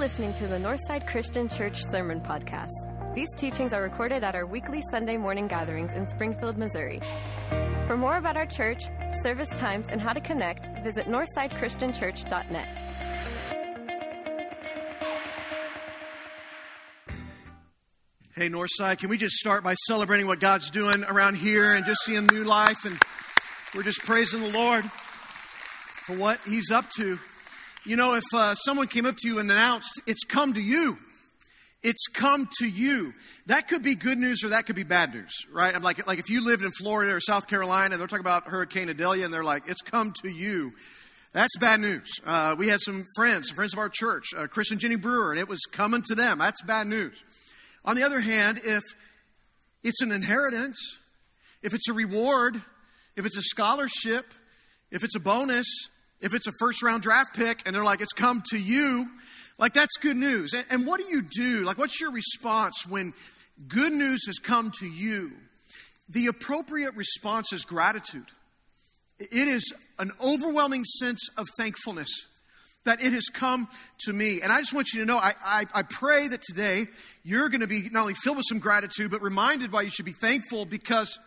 listening to the Northside Christian Church Sermon Podcast. These teachings are recorded at our weekly Sunday morning gatherings in Springfield, Missouri. For more about our church, service times, and how to connect, visit northsidechristianchurch.net. Hey, Northside, can we just start by celebrating what God's doing around here and just seeing new life? And we're just praising the Lord for what He's up to. You know, if uh, someone came up to you and announced, it's come to you, it's come to you. That could be good news or that could be bad news, right? I'm like, like if you lived in Florida or South Carolina and they're talking about Hurricane Idalia and they're like, it's come to you. That's bad news. Uh, we had some friends, friends of our church, uh, Chris and Jenny Brewer, and it was coming to them. That's bad news. On the other hand, if it's an inheritance, if it's a reward, if it's a scholarship, if it's a bonus, if it's a first round draft pick and they're like, it's come to you, like that's good news. And, and, what do you do? Like, what's your response when good news has come to you? The appropriate response is gratitude. It is an overwhelming sense of thankfulness that it has come to me. And I just want you to know, I, I, I pray that today you're going to be not only filled with some gratitude, but reminded why you should be thankful because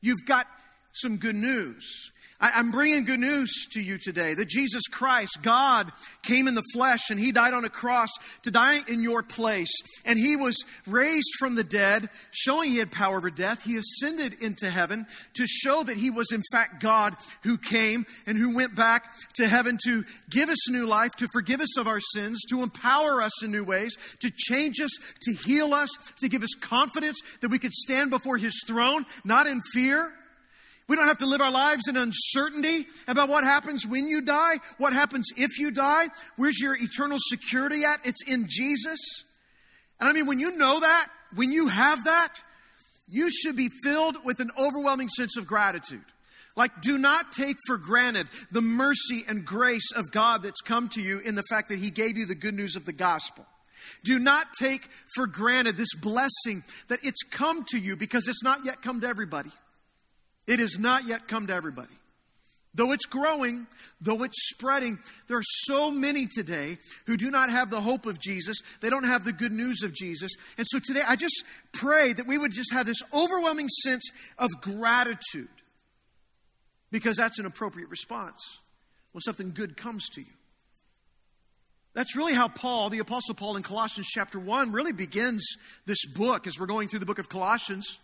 you've got some good news. I'm bringing good news to you today that Jesus Christ, God, came in the flesh and He died on a cross to die in your place. And He was raised from the dead, showing He had power over death. He ascended into heaven to show that He was, in fact, God who came and who went back to heaven to give us new life, to forgive us of our sins, to empower us in new ways, to change us, to heal us, to give us confidence that we could stand before His throne, not in fear we don't have to live our lives in uncertainty about what happens when you die, what happens if you die. Where's your eternal security at? It's in Jesus. And I mean, when you know that, when you have that, you should be filled with an overwhelming sense of gratitude. Like, do not take for granted the mercy and grace of God that's come to you in the fact that He gave you the good news of the gospel. Do not take for granted this blessing that it's come to you because it's not yet come to everybody. It has not yet come to everybody. Though it's growing, though it's spreading, there are so many today who do not have the hope of Jesus. They don't have the good news of Jesus. And so today, I just pray that we would just have this overwhelming sense of gratitude because that's an appropriate response when something good comes to you. That's really how Paul, the Apostle Paul in Colossians chapter 1, really begins this book as we're going through the book of Colossians.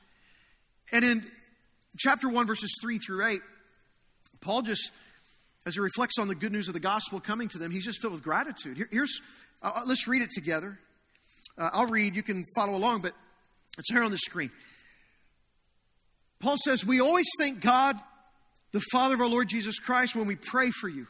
And in chapter 1, verses 3 through 8, Paul just, as he reflects on the good news of the gospel coming to them, he's just filled with gratitude. Here, here's, uh, uh, let's read it together. Uh, I'll read, you can follow along, but it's here on the screen. Paul says, We always thank God, the Father of our Lord Jesus Christ, when we pray for you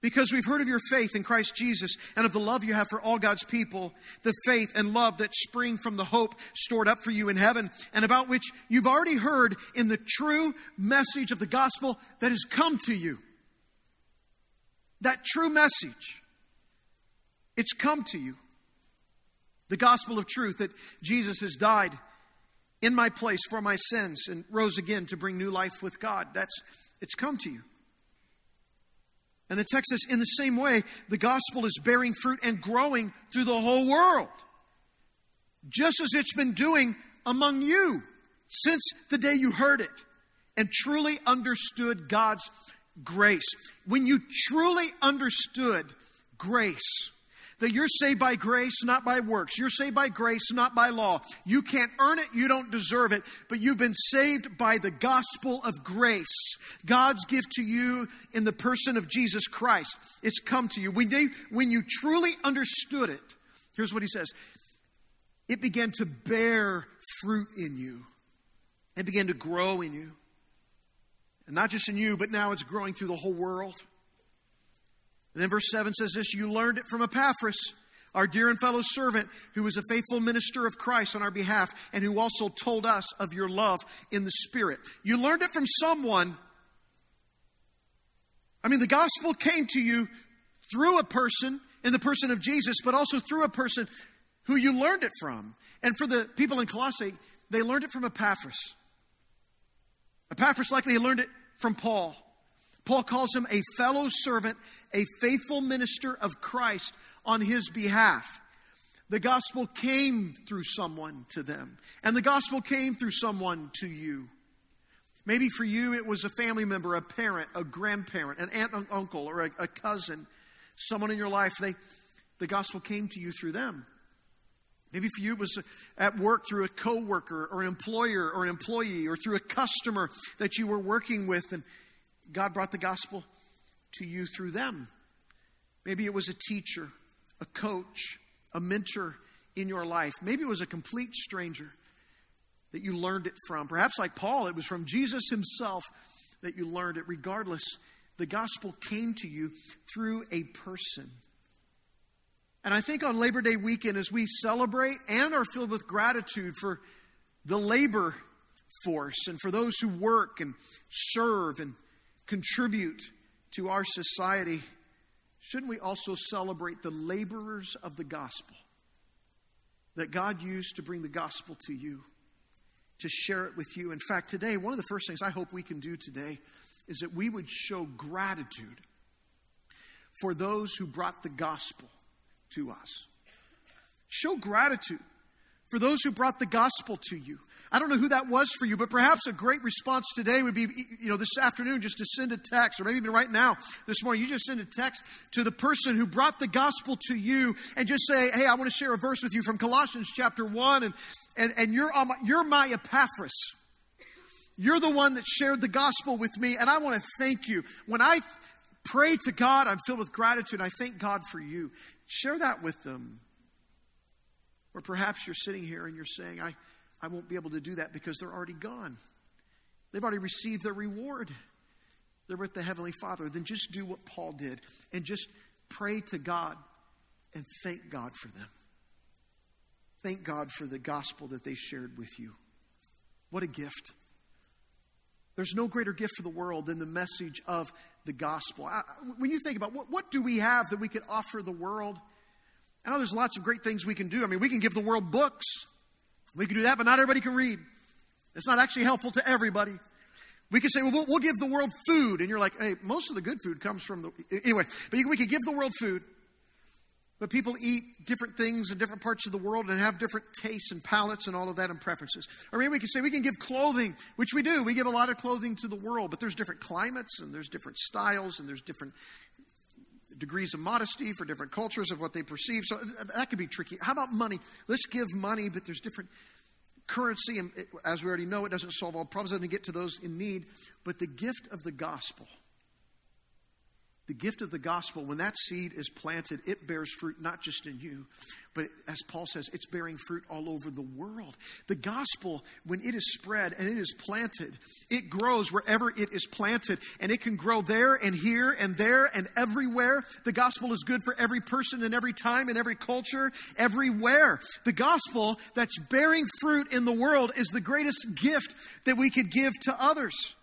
because we've heard of your faith in Christ Jesus and of the love you have for all God's people, the faith and love that spring from the hope stored up for you in heaven, and about which you've already heard in the true message of the gospel that has come to you. That true message, it's come to you. The gospel of truth that Jesus has died in my place for my sins and rose again to bring new life with God. That's it's come to you. And the text says, in the same way, the gospel is bearing fruit and growing through the whole world, just as it's been doing among you since the day you heard it and truly understood God's grace. When you truly understood grace, that you're saved by grace, not by works. You're saved by grace, not by law. You can't earn it, you don't deserve it, but you've been saved by the gospel of grace. God's gift to you in the person of Jesus Christ. It's come to you. When, they, when you truly understood it, here's what he says it began to bear fruit in you, it began to grow in you. And not just in you, but now it's growing through the whole world. And then verse 7 says this You learned it from Epaphras, our dear and fellow servant, who was a faithful minister of Christ on our behalf, and who also told us of your love in the Spirit. You learned it from someone. I mean, the gospel came to you through a person, in the person of Jesus, but also through a person who you learned it from. And for the people in Colossae, they learned it from Epaphras. Epaphras likely learned it from Paul. Paul calls him a fellow servant, a faithful minister of Christ on his behalf. The gospel came through someone to them, and the gospel came through someone to you. Maybe for you, it was a family member, a parent, a grandparent, an aunt, an uncle, or a, a cousin, someone in your life. They, the gospel came to you through them. Maybe for you it was at work through a coworker or an employer or an employee or through a customer that you were working with and God brought the gospel to you through them. Maybe it was a teacher, a coach, a mentor in your life. Maybe it was a complete stranger that you learned it from. Perhaps, like Paul, it was from Jesus himself that you learned it. Regardless, the gospel came to you through a person. And I think on Labor Day weekend, as we celebrate and are filled with gratitude for the labor force and for those who work and serve and contribute to our society, shouldn't we also celebrate the laborers of the gospel that God used to bring the gospel to you, to share it with you? In fact, today, one of the first things I hope we can do today is that we would show gratitude for those who brought the gospel to us. Show gratitude for those who brought the gospel to you. I don't know who that was for you, but perhaps a great response today would be, you know, this afternoon just to send a text, or maybe even right now, this morning, you just send a text to the person who brought the gospel to you and just say, hey, I want to share a verse with you from Colossians chapter 1, and, and, and you're, my, you're my Epaphras. You're the one that shared the gospel with me, and I want to thank you. When I pray to God, I'm filled with gratitude. I thank God for you. Share that with them. Or perhaps you're sitting here and you're saying, I, I won't be able to do that because they're already gone. They've already received their reward. They're with the Heavenly Father. Then just do what Paul did and just pray to God and thank God for them. Thank God for the gospel that they shared with you. What a gift. There's no greater gift for the world than the message of the gospel. When you think about what, what do we have that we could offer the world? I know there's lots of great things we can do. I mean, we can give the world books. We can do that, but not everybody can read. It's not actually helpful to everybody. We could say, well, well, give the world food. And you're like, hey, most of the good food comes from the. Anyway, but we could give the world food. But people eat different things in different parts of the world and have different tastes and palates and all of that and preferences. Or maybe we can say we can give clothing, which we do. We give a lot of clothing to the world, but there's different climates and there's different styles and there's different degrees of modesty for different cultures of what they perceive. So that could be tricky. How about money? Let's give money, but there's different currency. And it, as we already know, it doesn't solve all problems, it doesn't get to those in need. But the gift of the gospel the gift of the gospel, when that seed is planted, it bears fruit not just in you, but as Paul says, it's bearing fruit all over the world. The gospel, when it is spread and it is planted, it grows wherever it is planted, and it can grow there and here and there and everywhere. The gospel is good for every person and every time and every culture, everywhere. The gospel that's bearing fruit in the world is the greatest gift that we could give to others.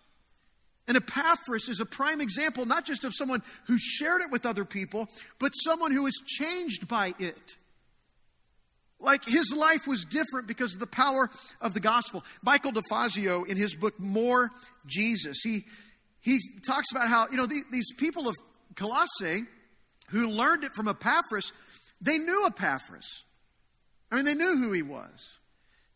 And Epaphras is a prime example, not just of someone who shared it with other people, but someone who was changed by it. Like his life was different because of the power of the gospel. Michael DeFazio, in his book More Jesus, he, he talks about how, you know, the, these people of Colossae who learned it from Epaphras, they knew Epaphras. I mean, they knew who he was.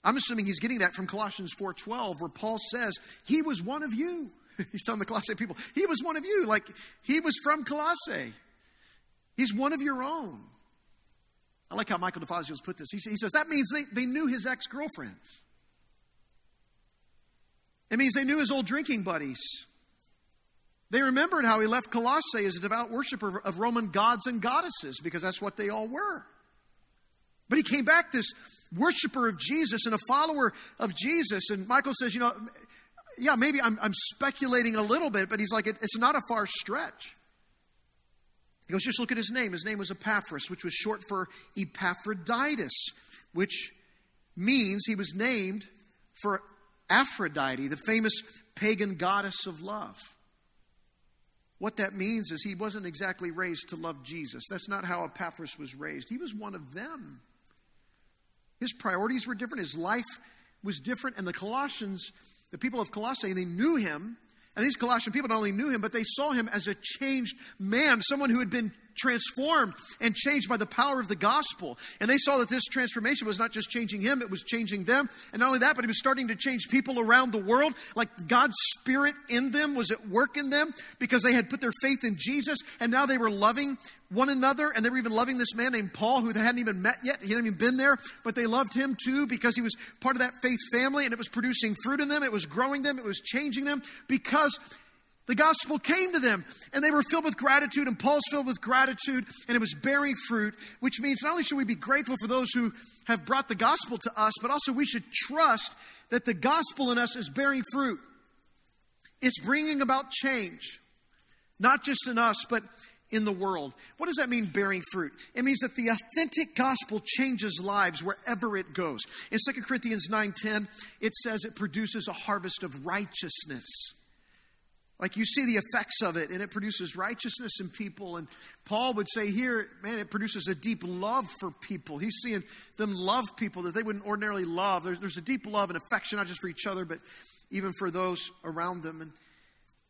I'm assuming he's getting that from Colossians 4:12 where Paul says, "He was one of you." He's telling the Colossae people, he was one of you. Like, he was from Colossae. He's one of your own. I like how Michael DeFazio's put this. He, he says that means they, they knew his ex girlfriends. It means they knew his old drinking buddies. They remembered how he left Colossae as a devout worshiper of Roman gods and goddesses because that's what they all were. But he came back this worshiper of Jesus and a follower of Jesus. And Michael says, you know, yeah, maybe I'm, I'm speculating a little bit, but he's like, it, it's not a far stretch. He goes, just look at his name. His name was Epaphras, which was short for Epaphroditus, which means he was named for Aphrodite, the famous pagan goddess of love. What that means is he wasn't exactly raised to love Jesus. That's not how Epaphras was raised. He was one of them. His priorities were different, his life was different, and the Colossians the people of Colossae, they knew him. And these Colossian people not only knew him, but they saw him as a changed man, someone who had been transformed and changed by the power of the gospel. And they saw that this transformation was not just changing him, it was changing them. And not only that, but he was starting to change people around the world. Like God's spirit in them was at work in them because they had put their faith in Jesus and now they were loving one another and they were even loving this man named Paul who they hadn't even met yet. He hadn't even been there, but they loved him too because he was part of that faith family and it was producing fruit in them, it was growing them, it was changing them because the gospel came to them and they were filled with gratitude, and Paul's filled with gratitude, and it was bearing fruit, which means not only should we be grateful for those who have brought the gospel to us, but also we should trust that the gospel in us is bearing fruit. It's bringing about change, not just in us, but in the world. What does that mean, bearing fruit? It means that the authentic gospel changes lives wherever it goes. In 2 Corinthians 9:10, it says it produces a harvest of righteousness. Like you see the effects of it, and it produces righteousness in people. And Paul would say here, man, it produces a deep love for people. He's seeing them love people that they wouldn't ordinarily love. There's, there's a deep love and affection, not just for each other, but even for those around them. And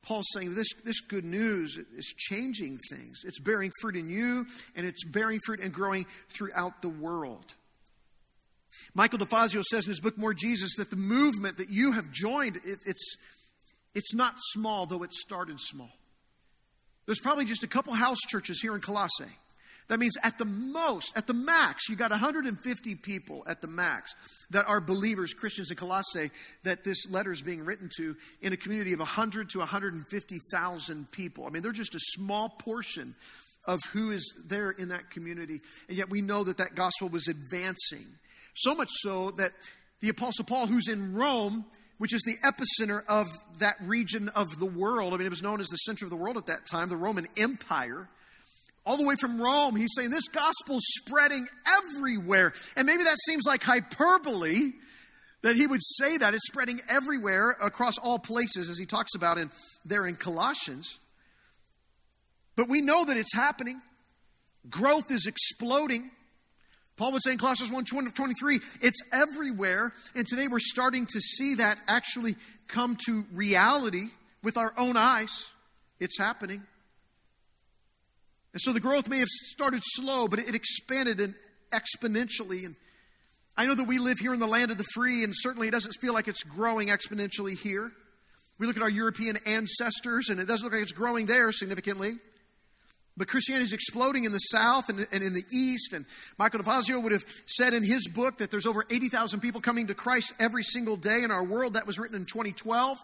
Paul's saying this, this good news is changing things. It's bearing fruit in you, and it's bearing fruit and growing throughout the world. Michael DeFazio says in his book, More Jesus, that the movement that you have joined, it, it's it's not small, though it started small. There's probably just a couple house churches here in Colossae. That means at the most, at the max, you got 150 people at the max that are believers, Christians in Colossae, that this letter is being written to in a community of 100 to 150,000 people. I mean, they're just a small portion of who is there in that community. And yet we know that that gospel was advancing. So much so that the Apostle Paul, who's in Rome, which is the epicenter of that region of the world. I mean, it was known as the center of the world at that time, the Roman Empire. All the way from Rome, he's saying this gospel's spreading everywhere. And maybe that seems like hyperbole that he would say that it's spreading everywhere across all places, as he talks about in there in Colossians. But we know that it's happening. Growth is exploding. Paul would say in Colossians 1 23, it's everywhere. And today we're starting to see that actually come to reality with our own eyes. It's happening. And so the growth may have started slow, but it expanded and exponentially. And I know that we live here in the land of the free, and certainly it doesn't feel like it's growing exponentially here. We look at our European ancestors, and it doesn't look like it's growing there significantly. But Christianity is exploding in the South and, and in the East. And Michael DeFazio would have said in his book that there's over 80,000 people coming to Christ every single day in our world. That was written in 2012.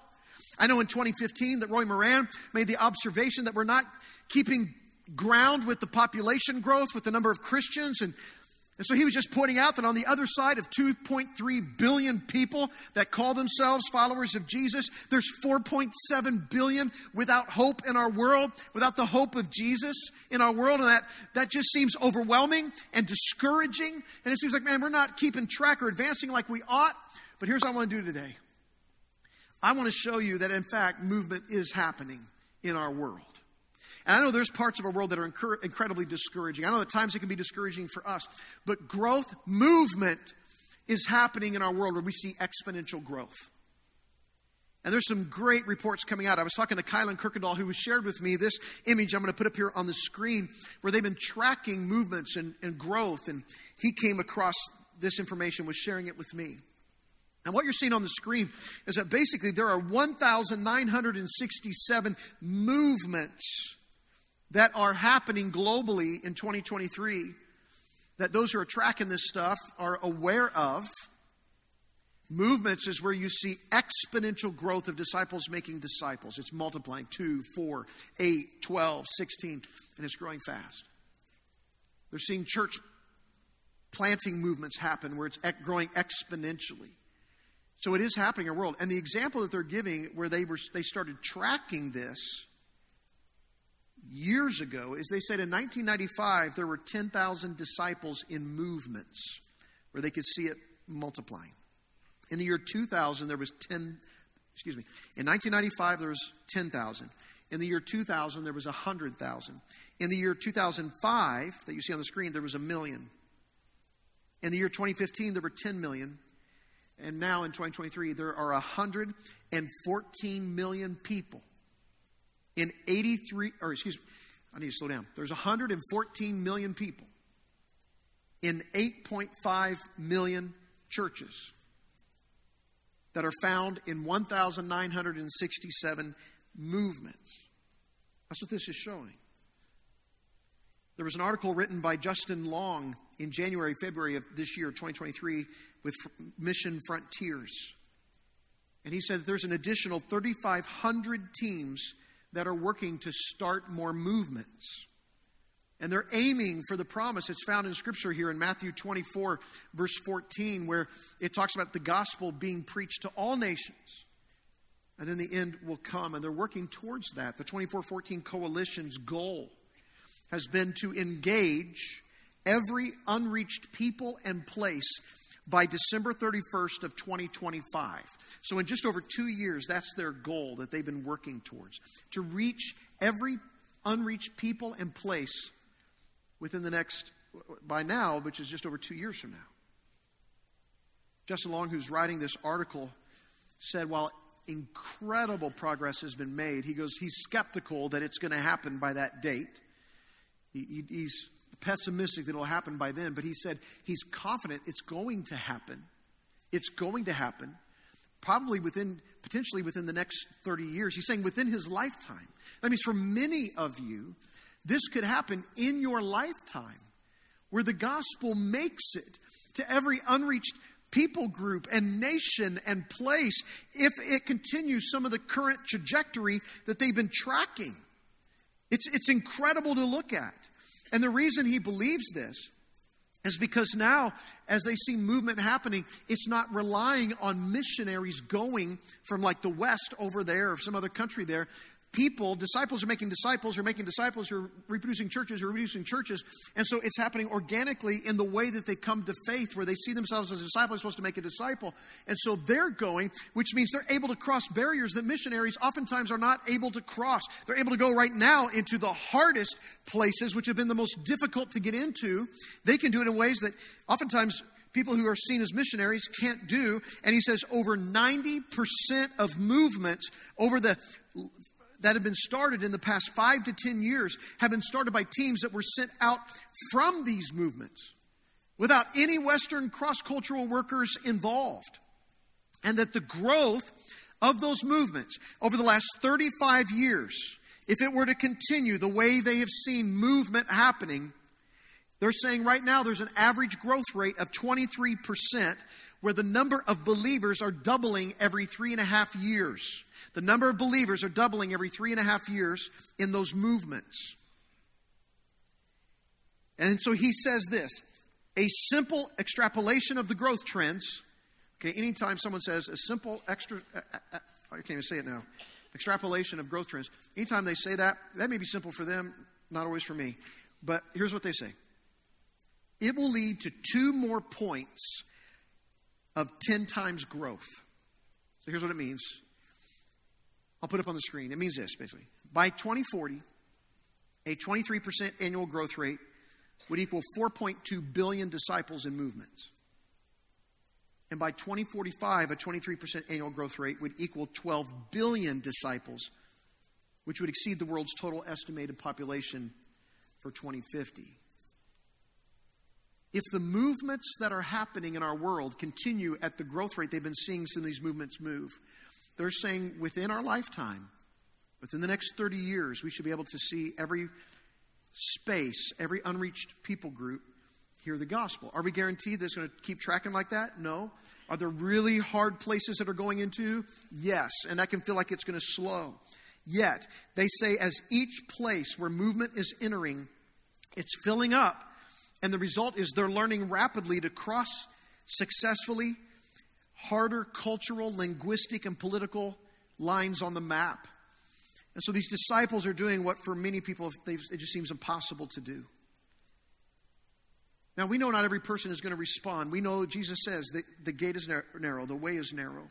I know in 2015 that Roy Moran made the observation that we're not keeping ground with the population growth, with the number of Christians, and and so he was just pointing out that on the other side of 2.3 billion people that call themselves followers of Jesus, there's 4.7 billion without hope in our world, without the hope of Jesus in our world. And that, that just seems overwhelming and discouraging. And it seems like, man, we're not keeping track or advancing like we ought. But here's what I want to do today I want to show you that, in fact, movement is happening in our world. And I know there's parts of our world that are incur- incredibly discouraging. I know at times it can be discouraging for us. But growth, movement is happening in our world where we see exponential growth. And there's some great reports coming out. I was talking to Kylan Kirkendall, who shared with me this image I'm going to put up here on the screen, where they've been tracking movements and, and growth. And he came across this information, was sharing it with me. And what you're seeing on the screen is that basically there are 1,967 movements that are happening globally in 2023 that those who are tracking this stuff are aware of. Movements is where you see exponential growth of disciples making disciples. It's multiplying 2, 4, 8, 12, 16, and it's growing fast. They're seeing church planting movements happen where it's growing exponentially. So it is happening in our world. And the example that they're giving where they, were, they started tracking this years ago is they said in 1995 there were 10,000 disciples in movements where they could see it multiplying. In the year 2000 there was 10 excuse me. In 1995 there was 10,000. In the year 2000 there was 100,000. In the year 2005 that you see on the screen there was a million. In the year 2015 there were 10 million. And now in 2023 there are 114 million people in 83, or excuse me, I need to slow down. There's 114 million people in 8.5 million churches that are found in 1,967 movements. That's what this is showing. There was an article written by Justin Long in January, February of this year, 2023, with Mission Frontiers. And he said that there's an additional 3,500 teams that are working to start more movements. And they're aiming for the promise. It's found in Scripture here in Matthew 24, verse 14, where it talks about the gospel being preached to all nations. And then the end will come, and they're working towards that. The 2414 Coalition's goal has been to engage every unreached people and place by December 31st of 2025. So in just over 2 years that's their goal that they've been working towards to reach every unreached people and place within the next by now which is just over 2 years from now. Justin Long who's writing this article said while incredible progress has been made he goes he's skeptical that it's going to happen by that date. He, he's pessimistic that it'll happen by then, but he said he's confident it's going to happen. It's going to happen, probably within, potentially within the next 30 years. He's saying within his lifetime. That means for many of you, this could happen in your lifetime, where the gospel makes it to every unreached people group and nation and place if it continues some of the current trajectory that they've been tracking. It's, it's incredible to look at. And the reason he believes this is because now, as they see movement happening, it's not relying on missionaries going from like the West over there or some other country there people, disciples are making disciples, are making disciples, are reproducing churches, are reproducing churches. And so it's happening organically in the way that they come to faith, where they see themselves as a disciple, are supposed to make a disciple. And so they're going, which means they're able to cross barriers that missionaries oftentimes are not able to cross. They're able to go right now into the hardest places, which have been the most difficult to get into. They can do it in ways that oftentimes people who are seen as missionaries can't do. And he says over 90% of movements over the that have been started in the past five to ten years have been started by teams that were sent out from these movements without any Western cross cultural workers involved. And that the growth of those movements over the last 35 years, if it were to continue the way they have seen movement happening, they're saying right now there's an average growth rate of 23%, where the number of believers are doubling every three and a half years. The number of believers are doubling every three and a half years in those movements. And so he says this a simple extrapolation of the growth trends. Okay, anytime someone says a simple extra, uh, uh, uh, I can't even say it now, extrapolation of growth trends, anytime they say that, that may be simple for them, not always for me. But here's what they say it will lead to two more points of 10 times growth. So here's what it means I'll put it up on the screen. It means this basically. By 2040, a 23% annual growth rate would equal 4.2 billion disciples in movements. And by 2045, a 23% annual growth rate would equal 12 billion disciples, which would exceed the world's total estimated population for 2050. If the movements that are happening in our world continue at the growth rate they've been seeing since these movements move, they're saying within our lifetime, within the next 30 years, we should be able to see every space, every unreached people group hear the gospel. Are we guaranteed that it's going to keep tracking like that? No. Are there really hard places that are going into? Yes. And that can feel like it's going to slow. Yet, they say as each place where movement is entering, it's filling up. And the result is they're learning rapidly to cross successfully harder cultural, linguistic, and political lines on the map. And so these disciples are doing what for many people it just seems impossible to do. Now, we know not every person is going to respond. We know Jesus says that the gate is narrow, the way is narrow.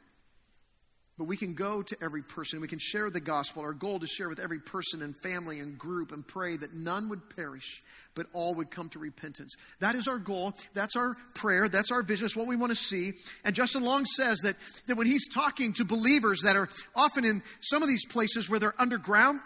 But we can go to every person. We can share the gospel. Our goal is to share with every person and family and group and pray that none would perish, but all would come to repentance. That is our goal. That's our prayer. That's our vision. It's what we want to see. And Justin Long says that, that when he's talking to believers that are often in some of these places where they're underground,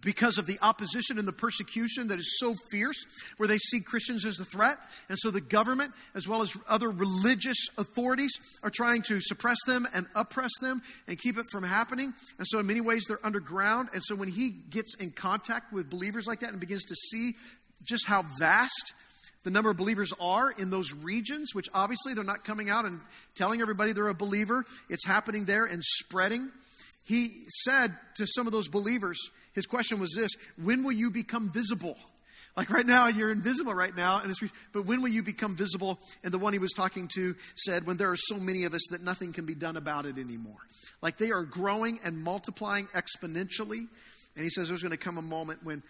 because of the opposition and the persecution that is so fierce, where they see Christians as a threat. And so the government, as well as other religious authorities, are trying to suppress them and oppress them and keep it from happening. And so, in many ways, they're underground. And so, when he gets in contact with believers like that and begins to see just how vast the number of believers are in those regions, which obviously they're not coming out and telling everybody they're a believer, it's happening there and spreading. He said to some of those believers, his question was this When will you become visible? Like right now, you're invisible right now, but when will you become visible? And the one he was talking to said, When there are so many of us that nothing can be done about it anymore. Like they are growing and multiplying exponentially. And he says there's going to come a moment when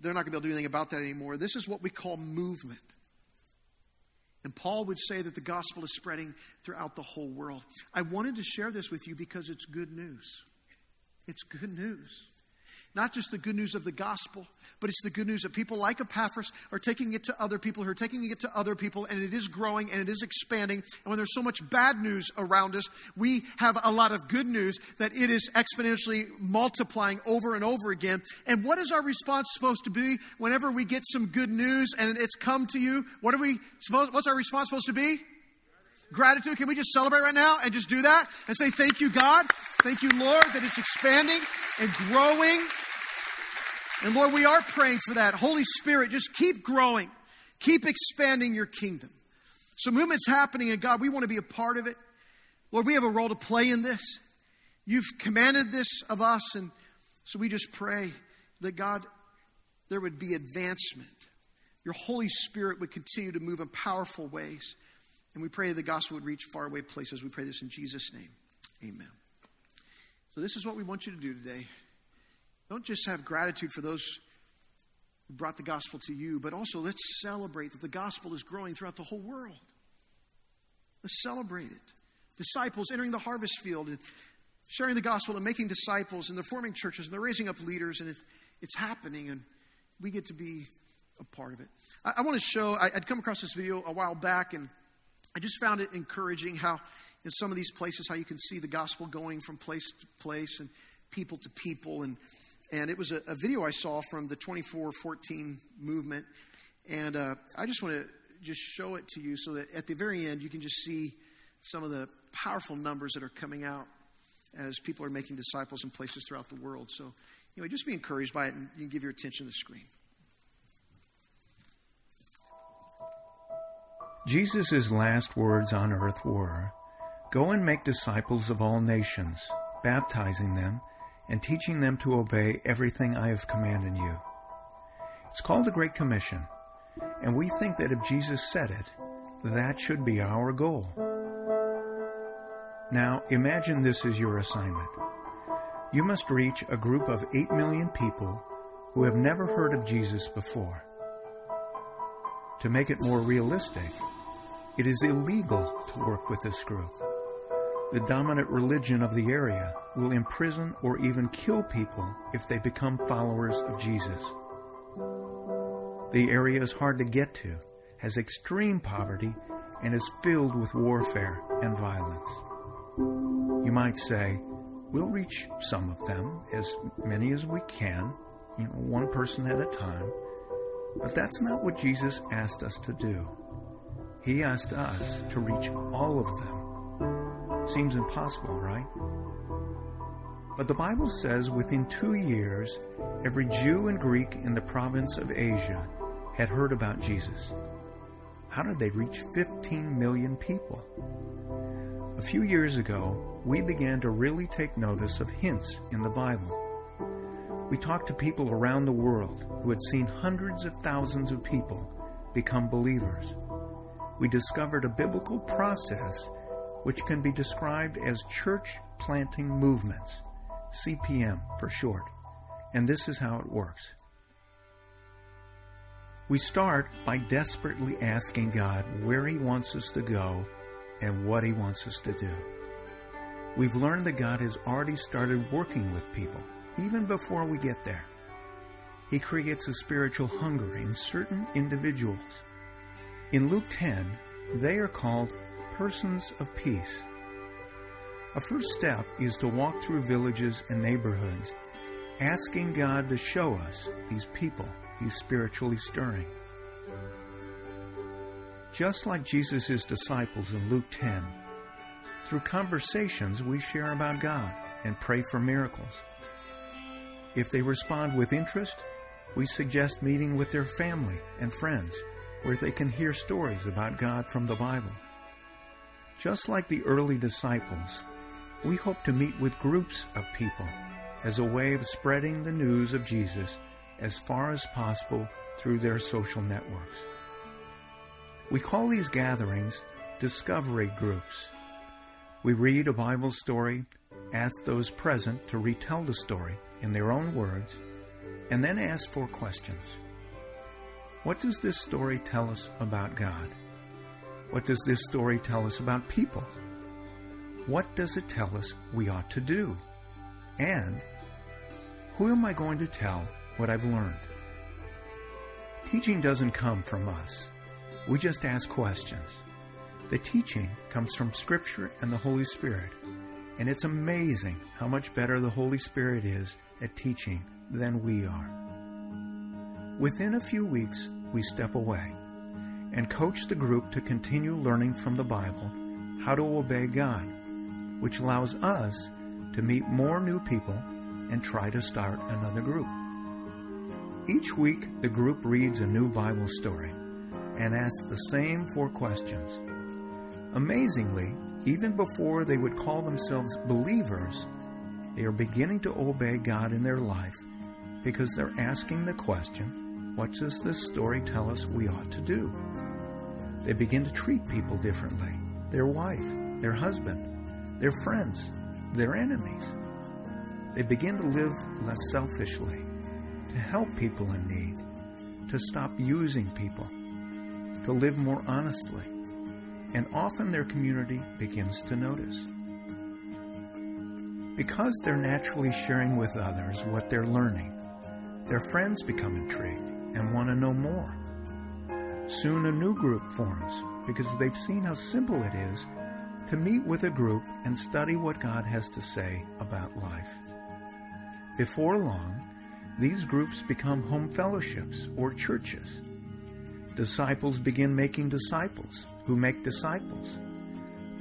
they're not going to be able to do anything about that anymore. This is what we call movement. And Paul would say that the gospel is spreading throughout the whole world. I wanted to share this with you because it's good news. It's good news. Not just the good news of the gospel, but it's the good news that people like Epaphras are taking it to other people who are taking it to other people, and it is growing and it is expanding. And when there's so much bad news around us, we have a lot of good news that it is exponentially multiplying over and over again. And what is our response supposed to be whenever we get some good news and it's come to you? What are we supposed, what's our response supposed to be? Gratitude. Can we just celebrate right now and just do that and say, Thank you, God. Thank you, Lord, that it's expanding and growing. And Lord, we are praying for that. Holy Spirit, just keep growing, keep expanding your kingdom. So, movement's happening, and God, we want to be a part of it. Lord, we have a role to play in this. You've commanded this of us, and so we just pray that God, there would be advancement. Your Holy Spirit would continue to move in powerful ways. And we pray the gospel would reach faraway places. We pray this in Jesus' name. Amen. So, this is what we want you to do today. Don't just have gratitude for those who brought the gospel to you, but also let's celebrate that the gospel is growing throughout the whole world. Let's celebrate it. Disciples entering the harvest field and sharing the gospel and making disciples, and they're forming churches and they're raising up leaders, and it's happening, and we get to be a part of it. I, I want to show, I, I'd come across this video a while back, and I just found it encouraging how in some of these places how you can see the gospel going from place to place and people to people and and it was a, a video I saw from the 2414 movement and uh, I just want to just show it to you so that at the very end you can just see some of the powerful numbers that are coming out as people are making disciples in places throughout the world. So anyway, just be encouraged by it and you can give your attention to the screen. Jesus' last words on earth were Go and make disciples of all nations, baptizing them and teaching them to obey everything I have commanded you. It's called the Great Commission, and we think that if Jesus said it, that should be our goal. Now, imagine this is your assignment. You must reach a group of 8 million people who have never heard of Jesus before. To make it more realistic, it is illegal to work with this group. The dominant religion of the area will imprison or even kill people if they become followers of Jesus. The area is hard to get to, has extreme poverty, and is filled with warfare and violence. You might say, we'll reach some of them, as many as we can, you know, one person at a time. But that's not what Jesus asked us to do. He asked us to reach all of them. Seems impossible, right? But the Bible says within two years, every Jew and Greek in the province of Asia had heard about Jesus. How did they reach 15 million people? A few years ago, we began to really take notice of hints in the Bible. We talked to people around the world who had seen hundreds of thousands of people become believers we discovered a biblical process which can be described as church planting movements, CPM for short. And this is how it works. We start by desperately asking God where He wants us to go and what He wants us to do. We've learned that God has already started working with people, even before we get there. He creates a spiritual hunger in certain individuals in Luke 10, they are called persons of peace. A first step is to walk through villages and neighborhoods asking God to show us these people He's spiritually stirring. Just like Jesus' disciples in Luke 10, through conversations we share about God and pray for miracles. If they respond with interest, we suggest meeting with their family and friends where they can hear stories about God from the Bible. Just like the early disciples, we hope to meet with groups of people as a way of spreading the news of Jesus as far as possible through their social networks. We call these gatherings discovery groups. We read a Bible story, ask those present to retell the story in their own words, and then ask four questions. What does this story tell us about God? What does this story tell us about people? What does it tell us we ought to do? And who am I going to tell what I've learned? Teaching doesn't come from us. We just ask questions. The teaching comes from Scripture and the Holy Spirit, and it's amazing how much better the Holy Spirit is at teaching than we are. Within a few weeks, we step away and coach the group to continue learning from the Bible how to obey God, which allows us to meet more new people and try to start another group. Each week, the group reads a new Bible story and asks the same four questions. Amazingly, even before they would call themselves believers, they are beginning to obey God in their life because they're asking the question, What does this story tell us we ought to do? They begin to treat people differently their wife, their husband, their friends, their enemies. They begin to live less selfishly, to help people in need, to stop using people, to live more honestly, and often their community begins to notice. Because they're naturally sharing with others what they're learning, their friends become intrigued and want to know more. Soon a new group forms because they've seen how simple it is to meet with a group and study what God has to say about life. Before long, these groups become home fellowships or churches. Disciples begin making disciples who make disciples.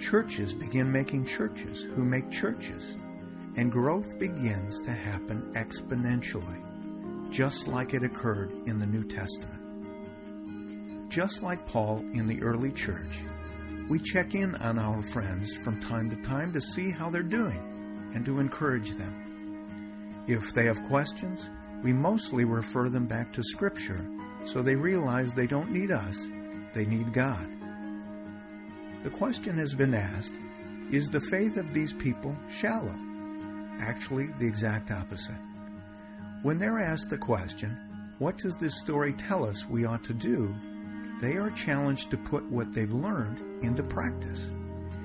Churches begin making churches who make churches. And growth begins to happen exponentially, just like it occurred in the New Testament. Just like Paul in the early church, we check in on our friends from time to time to see how they're doing and to encourage them. If they have questions, we mostly refer them back to Scripture so they realize they don't need us, they need God. The question has been asked Is the faith of these people shallow? Actually, the exact opposite. When they're asked the question, What does this story tell us we ought to do? They are challenged to put what they've learned into practice.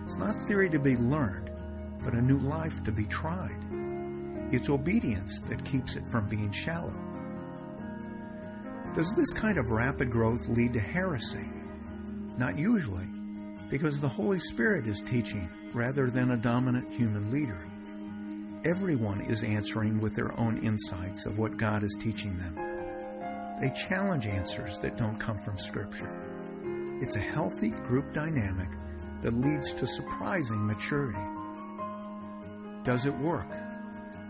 It's not theory to be learned, but a new life to be tried. It's obedience that keeps it from being shallow. Does this kind of rapid growth lead to heresy? Not usually, because the Holy Spirit is teaching rather than a dominant human leader. Everyone is answering with their own insights of what God is teaching them. They challenge answers that don't come from Scripture. It's a healthy group dynamic that leads to surprising maturity. Does it work?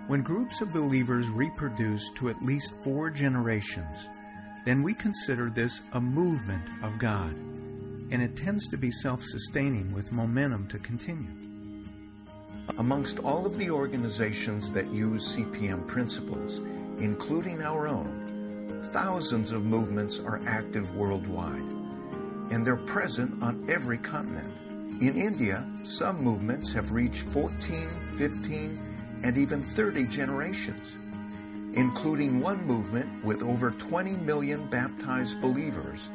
When groups of believers reproduce to at least four generations, then we consider this a movement of God, and it tends to be self sustaining with momentum to continue. Amongst all of the organizations that use CPM principles, including our own, thousands of movements are active worldwide, and they're present on every continent. In India, some movements have reached 14, 15, and even 30 generations, including one movement with over 20 million baptized believers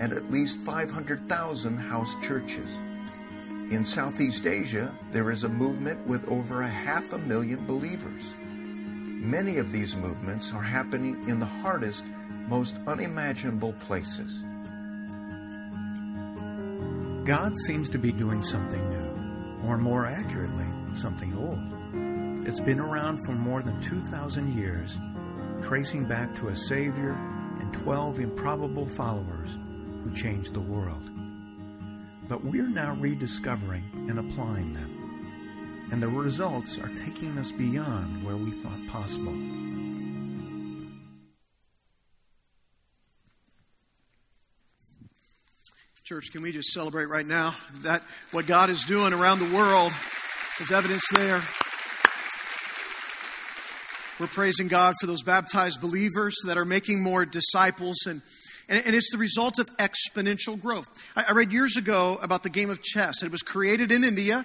and at least 500,000 house churches. In Southeast Asia, there is a movement with over a half a million believers. Many of these movements are happening in the hardest, most unimaginable places. God seems to be doing something new, or more accurately, something old. It's been around for more than 2,000 years, tracing back to a Savior and 12 improbable followers who changed the world. But we're now rediscovering and applying them. And the results are taking us beyond where we thought possible. Church, can we just celebrate right now that what God is doing around the world is evidence there. We're praising God for those baptized believers that are making more disciples, and, and, it's the result of exponential growth. I read years ago about the game of chess. It was created in India,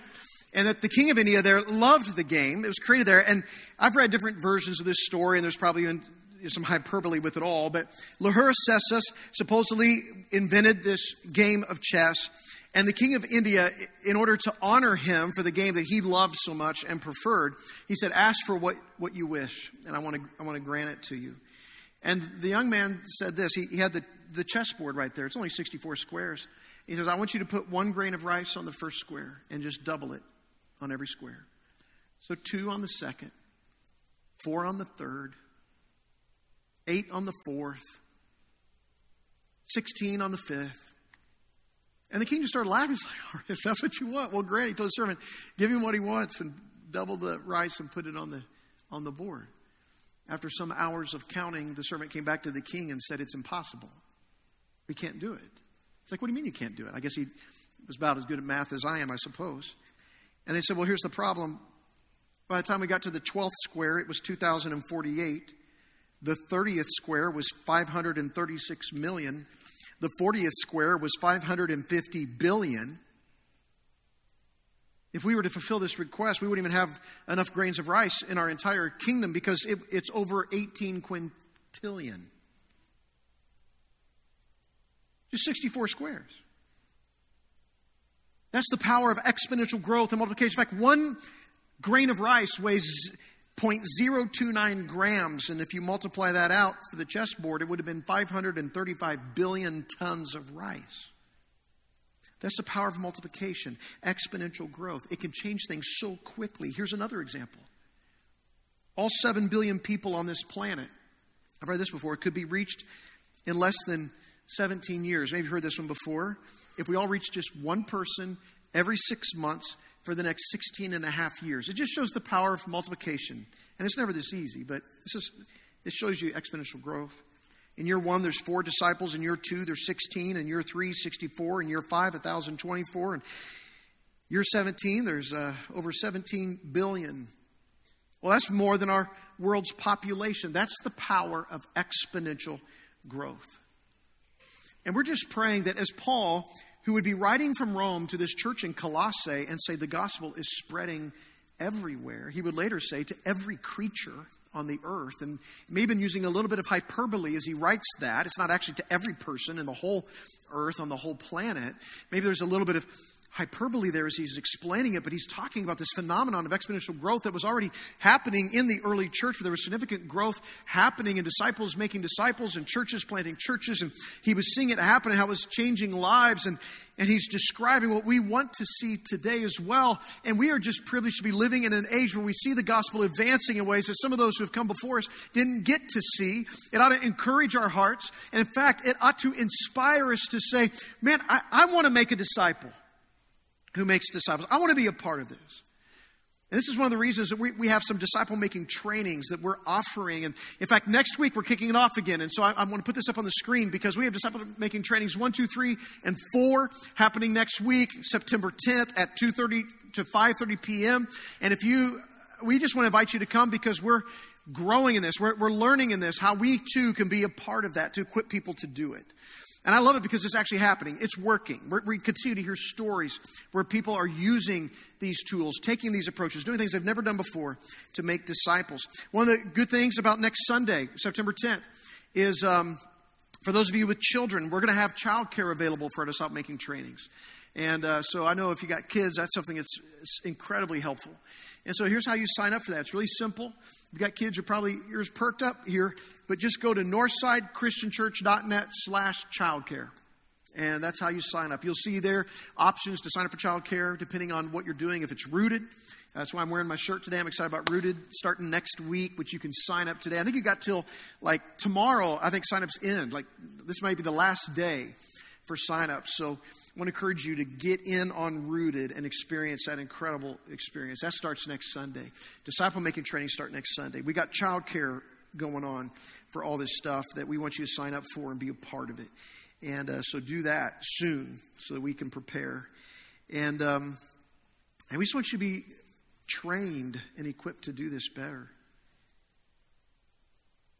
and that the king of India there loved the game. It was created there, and I've read different versions of this story, and there's probably some hyperbole with it all, but Lahura Sesa supposedly invented this game of chess. And the king of India, in order to honor him for the game that he loved so much and preferred, he said, Ask for what, what you wish, and I want, to, I want to grant it to you. And the young man said this he, he had the, the chessboard right there, it's only 64 squares. He says, I want you to put one grain of rice on the first square and just double it on every square. So two on the second, four on the third, eight on the fourth, 16 on the fifth. And the king just started laughing. He's like, All right, if that's what you want, well, great. He told the servant, give him what he wants and double the rice and put it on the, on the board. After some hours of counting, the servant came back to the king and said, It's impossible. We can't do it. It's like, What do you mean you can't do it? I guess he was about as good at math as I am, I suppose. And they said, Well, here's the problem. By the time we got to the 12th square, it was 2048. The 30th square was 536 million. The 40th square was 550 billion. If we were to fulfill this request, we wouldn't even have enough grains of rice in our entire kingdom because it, it's over 18 quintillion. Just 64 squares. That's the power of exponential growth and multiplication. In fact, one grain of rice weighs 0.029 grams. And if you multiply that out for the chessboard, it would have been 535 billion tons of rice. That's the power of multiplication, exponential growth. It can change things so quickly. Here's another example. All 7 billion people on this planet, I've read this before, could be reached in less than 17 years. Maybe you've heard this one before. If we all reach just one person every six months, for the next 16 and a half years. It just shows the power of multiplication. And it's never this easy, but this is, it shows you exponential growth. In year one, there's four disciples. In year two, there's 16. In year three, 64. In year five, 1,024. And year 17, there's uh, over 17 billion. Well, that's more than our world's population. That's the power of exponential growth. And we're just praying that as Paul who would be writing from Rome to this church in Colossae and say the gospel is spreading everywhere. He would later say to every creature on the earth, and may have been using a little bit of hyperbole as he writes that. It's not actually to every person in the whole earth, on the whole planet. Maybe there's a little bit of hyperbole there as he's explaining it, but he's talking about this phenomenon of exponential growth that was already happening in the early church, where there was significant growth happening and disciples making disciples and churches planting churches. And he was seeing it happen and how it was changing lives. And, and he's describing what we want to see today as well. And we are just privileged to be living in an age where we see the gospel advancing in ways that some of those who have come before us didn't get to see. It ought to encourage our hearts. And in fact, it ought to inspire us to say, man, I, I want to make a disciple who makes disciples. I want to be a part of this. And this is one of the reasons that we, we have some disciple making trainings that we're offering. And in fact, next week we're kicking it off again. And so I, I want to put this up on the screen because we have disciple making trainings one, two, three, and 4 happening next week, September 10th at 2.30 to 5.30 p.m. And if you, we just want to invite you to come because we're growing in this. We're, we're learning in this how we too can be a part of that to equip people to do it. And I love it because it's actually happening. It's working. We're, we continue to hear stories where people are using these tools, taking these approaches, doing things they've never done before to make disciples. One of the good things about next Sunday, September 10th, is um, for those of you with children, we're going to have childcare available for our disciple making trainings. And uh, so I know if you got kids, that's something that's incredibly helpful. And so here's how you sign up for that. It's really simple. If you've got kids, you're probably ears perked up here, but just go to northsidechristianchurch.net slash childcare. And that's how you sign up. You'll see there options to sign up for childcare depending on what you're doing. If it's rooted, That's why I'm wearing my shirt today. I'm excited about Rooted starting next week, which you can sign up today. I think you got till like tomorrow. I think signups end. Like this might be the last day for signups. So I want to encourage you to get in on Rooted and experience that incredible experience. That starts next Sunday. Disciple making training start next Sunday. We got childcare going on for all this stuff that we want you to sign up for and be a part of it. And uh, so do that soon so that we can prepare. And um, and we just want you to be trained and equipped to do this better.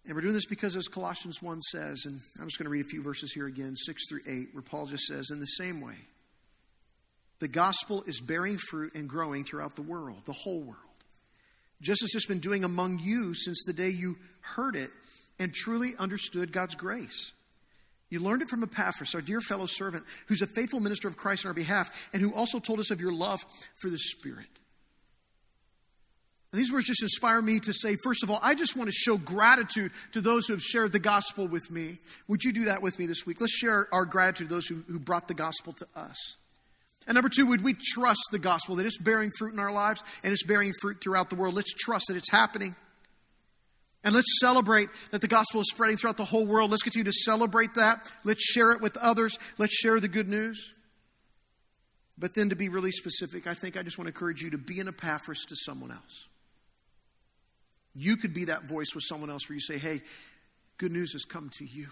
And we're doing this because, as Colossians 1 says, and I'm just going to read a few verses here again, 6 through 8, where Paul just says, in the same way, the gospel is bearing fruit and growing throughout the world, the whole world. Just as it's been doing among you since the day you heard it and truly understood God's grace. You learned it from Epaphras, our dear fellow servant, who's a faithful minister of Christ on our behalf, and who also told us of your love for the Spirit. And these words just inspire me to say, first of all, I just want to show gratitude to those who have shared the gospel with me. Would you do that with me this week? Let's share our gratitude to those who, who brought the gospel to us. And number two, would we trust the gospel that it's bearing fruit in our lives and it's bearing fruit throughout the world? Let's trust that it's happening. And let's celebrate that the gospel is spreading throughout the whole world. Let's continue to celebrate that. Let's share it with others. Let's share the good news. But then to be really specific, I think I just want to encourage you to be an Epaphras to someone else. You could be that voice with someone else where you say, hey, good news has come to you.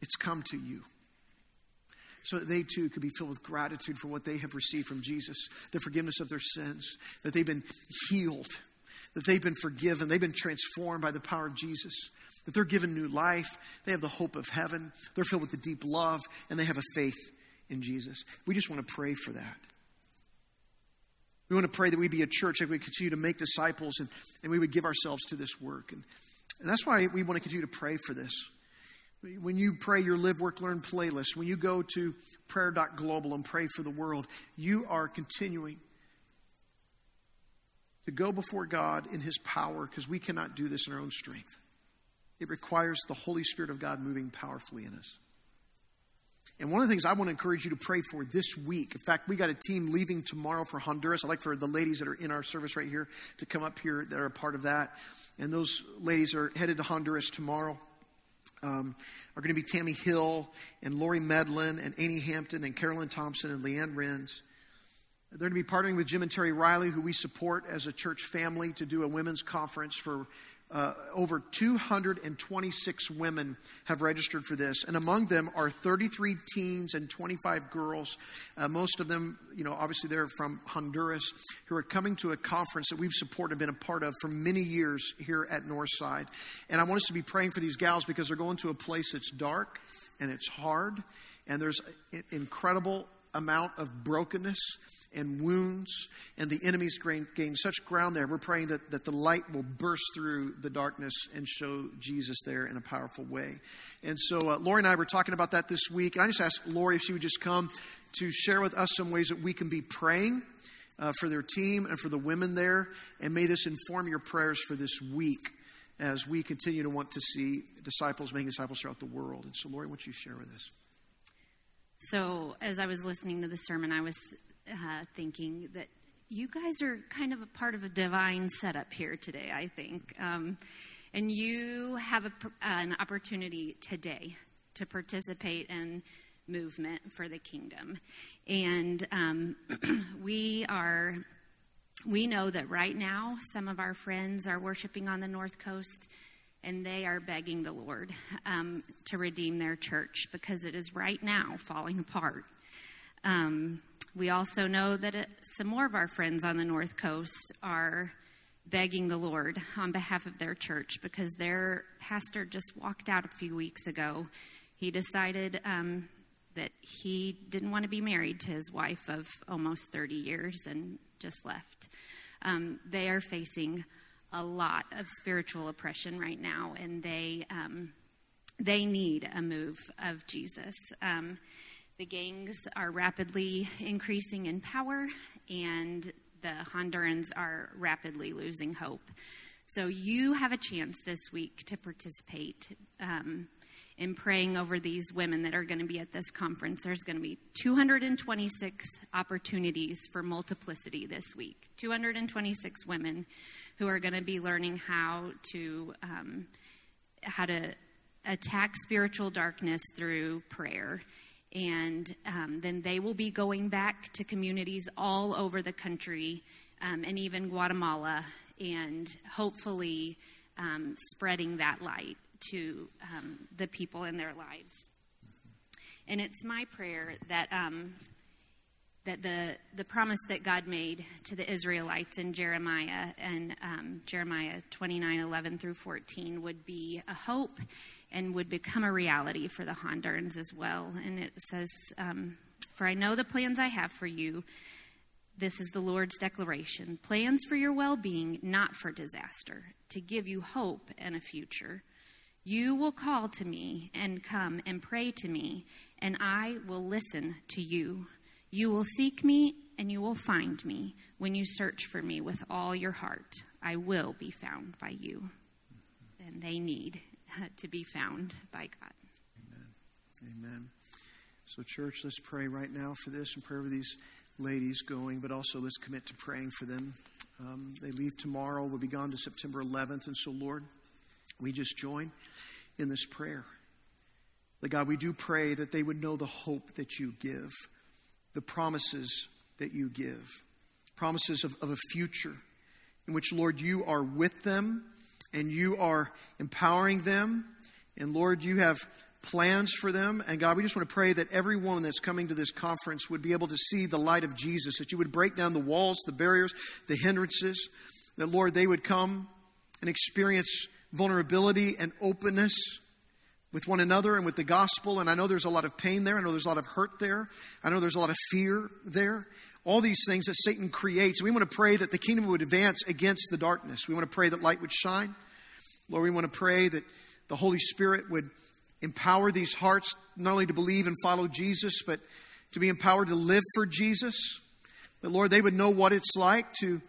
It's come to you. So that they too could be filled with gratitude for what they have received from Jesus, the forgiveness of their sins, that they've been healed, that they've been forgiven, they've been transformed by the power of Jesus, that they're given new life, they have the hope of heaven, they're filled with the deep love, and they have a faith in Jesus. We just want to pray for that. We want to pray that we be a church that we continue to make disciples and, and we would give ourselves to this work. And, and that's why we want to continue to pray for this. When you pray your Live, Work, Learn playlist, when you go to prayer.global and pray for the world, you are continuing to go before God in His power because we cannot do this in our own strength. It requires the Holy Spirit of God moving powerfully in us. And one of the things I want to encourage you to pray for this week, in fact, we got a team leaving tomorrow for Honduras. I'd like for the ladies that are in our service right here to come up here that are a part of that. And those ladies are headed to Honduras tomorrow. Um, are going to be Tammy Hill and Lori Medlin and Amy Hampton and Carolyn Thompson and Leanne Renz. They're going to be partnering with Jim and Terry Riley, who we support as a church family, to do a women's conference for uh, over 226 women have registered for this, and among them are 33 teens and 25 girls. Uh, most of them, you know, obviously they're from Honduras, who are coming to a conference that we've supported and been a part of for many years here at Northside. And I want us to be praying for these gals because they're going to a place that's dark and it's hard, and there's an incredible amount of brokenness and wounds, and the enemy's gained such ground there. We're praying that, that the light will burst through the darkness and show Jesus there in a powerful way. And so, uh, Lori and I were talking about that this week, and I just asked Lori if she would just come to share with us some ways that we can be praying. Uh, for their team and for the women there, and may this inform your prayers for this week as we continue to want to see disciples making disciples throughout the world. And so, Lori, what you share with us? So, as I was listening to the sermon, I was uh, thinking that you guys are kind of a part of a divine setup here today, I think. Um, and you have a, an opportunity today to participate in movement for the kingdom. And um, we are. We know that right now some of our friends are worshiping on the North Coast and they are begging the Lord um, to redeem their church because it is right now falling apart. Um, we also know that some more of our friends on the North Coast are begging the Lord on behalf of their church because their pastor just walked out a few weeks ago. He decided um, that he didn't want to be married to his wife of almost 30 years and just left. Um, they are facing a lot of spiritual oppression right now, and they um, they need a move of Jesus. Um, the gangs are rapidly increasing in power, and the Hondurans are rapidly losing hope. So, you have a chance this week to participate um, in praying over these women that are going to be at this conference. There's going to be 226 opportunities for multiplicity this week. 226 women who are going to be learning how to um, how to attack spiritual darkness through prayer. And um, then they will be going back to communities all over the country um, and even Guatemala, and hopefully um, spreading that light to um, the people in their lives. And it's my prayer that um, that the the promise that God made to the Israelites in Jeremiah and um, Jeremiah twenty nine eleven through fourteen would be a hope and would become a reality for the Hondurans as well. And it says, um, "For I know the plans I have for you." This is the Lord's declaration plans for your well being, not for disaster, to give you hope and a future. You will call to me and come and pray to me, and I will listen to you. You will seek me and you will find me when you search for me with all your heart. I will be found by you. And they need to be found by God. Amen. Amen. So, church, let's pray right now for this and pray for these ladies going, but also let's commit to praying for them. Um, they leave tomorrow. We'll be gone to September 11th. And so, Lord, we just join in this prayer. That God, we do pray that they would know the hope that you give, the promises that you give, promises of, of a future in which, Lord, you are with them and you are empowering them. And Lord, you have plans for them. And God, we just want to pray that every woman that's coming to this conference would be able to see the light of Jesus, that you would break down the walls, the barriers, the hindrances, that, Lord, they would come and experience vulnerability and openness with one another and with the gospel. And I know there's a lot of pain there. I know there's a lot of hurt there. I know there's a lot of fear there. All these things that Satan creates. We want to pray that the kingdom would advance against the darkness. We want to pray that light would shine. Lord, we want to pray that the Holy Spirit would empower these hearts not only to believe and follow Jesus, but to be empowered to live for Jesus. That, Lord, they would know what it's like to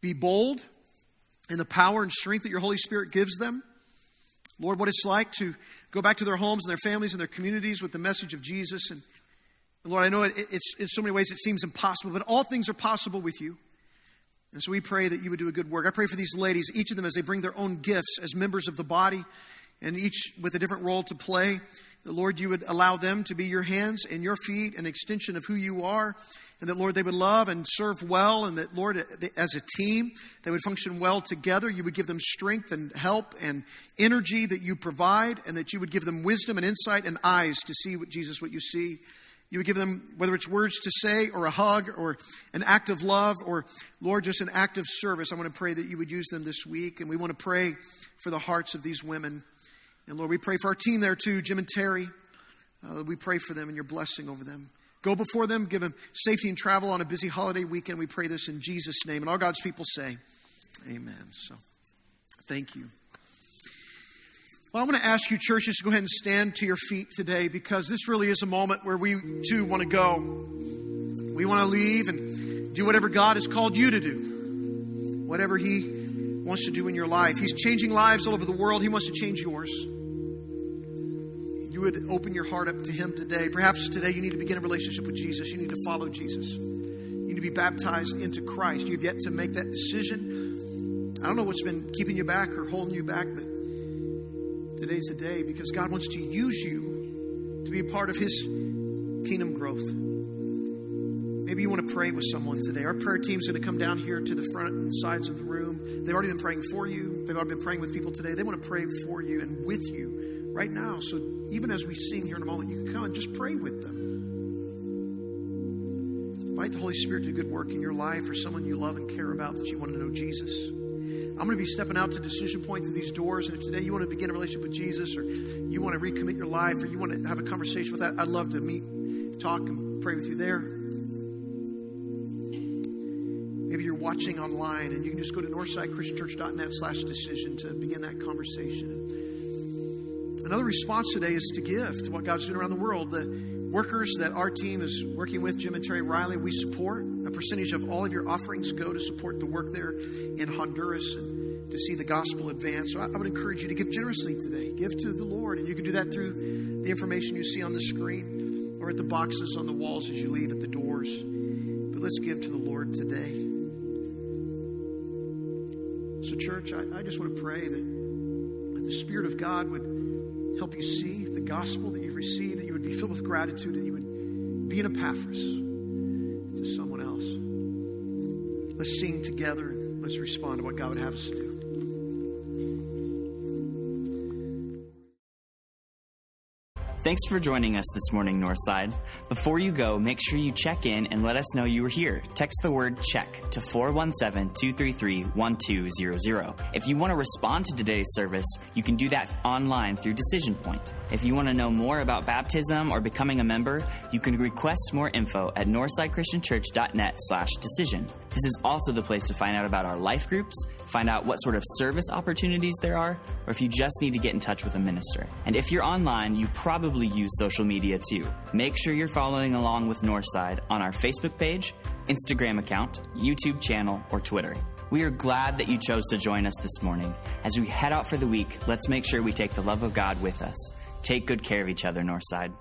be bold in the power and strength that your Holy Spirit gives them. Lord, what it's like to go back to their homes and their families and their communities with the message of Jesus. And, and Lord, I know it, it's in so many ways it seems impossible, but all things are possible with you. And so we pray that you would do a good work. I pray for these ladies, each of them as they bring their own gifts as members of the body, and each with a different role to play. The Lord, you would allow them to be your hands and your feet, an extension of who you are, and that, Lord, they would love and serve well, and that, Lord, as a team, they would function well together. You would give them strength and help and energy that you provide, and that you would give them wisdom and insight and eyes to see what Jesus, what you see. You would give them, whether it's words to say or a hug or an act of love or, Lord, just an act of service. I want to pray that you would use them this week. And we want to pray for the hearts of these women. And Lord, we pray for our team there too, Jim and Terry. Uh, we pray for them and your blessing over them. Go before them, give them safety and travel on a busy holiday weekend. We pray this in Jesus' name. And all God's people say, Amen. So, thank you. Well, I want to ask you, churches, to go ahead and stand to your feet today because this really is a moment where we too want to go. We want to leave and do whatever God has called you to do, whatever He wants to do in your life. He's changing lives all over the world, He wants to change yours you would open your heart up to Him today. Perhaps today you need to begin a relationship with Jesus. You need to follow Jesus. You need to be baptized into Christ. You've yet to make that decision. I don't know what's been keeping you back or holding you back, but today's the day because God wants to use you to be a part of His kingdom growth. Maybe you want to pray with someone today. Our prayer team's going to come down here to the front and sides of the room. They've already been praying for you. They've already been praying with people today. They want to pray for you and with you right now. So even as we sing here in a moment, you can come and just pray with them. Invite the Holy Spirit to do good work in your life or someone you love and care about that you want to know Jesus. I'm going to be stepping out to decision point through these doors. And if today you want to begin a relationship with Jesus or you want to recommit your life or you want to have a conversation with that, I'd love to meet, talk, and pray with you there. Maybe you're watching online and you can just go to northsidechristianchurch.net slash decision to begin that conversation. Another response today is to give to what God's doing around the world. The workers that our team is working with, Jim and Terry Riley, we support. A percentage of all of your offerings go to support the work there in Honduras and to see the gospel advance. So I, I would encourage you to give generously today. Give to the Lord, and you can do that through the information you see on the screen or at the boxes on the walls as you leave at the doors. But let's give to the Lord today. So, church, I, I just want to pray that, that the Spirit of God would help you see the gospel that you've received, that you would be filled with gratitude, and you would be an Epaphras to someone else. Let's sing together and let's respond to what God would have us do. Thanks for joining us this morning, Northside. Before you go, make sure you check in and let us know you were here. Text the word check to 417 233 1200. If you want to respond to today's service, you can do that online through Decision Point. If you want to know more about baptism or becoming a member, you can request more info at northsidechristianchurch.net slash decision. This is also the place to find out about our life groups, find out what sort of service opportunities there are, or if you just need to get in touch with a minister. And if you're online, you probably use social media too. Make sure you're following along with Northside on our Facebook page, Instagram account, YouTube channel, or Twitter. We are glad that you chose to join us this morning. As we head out for the week, let's make sure we take the love of God with us. Take good care of each other, Northside.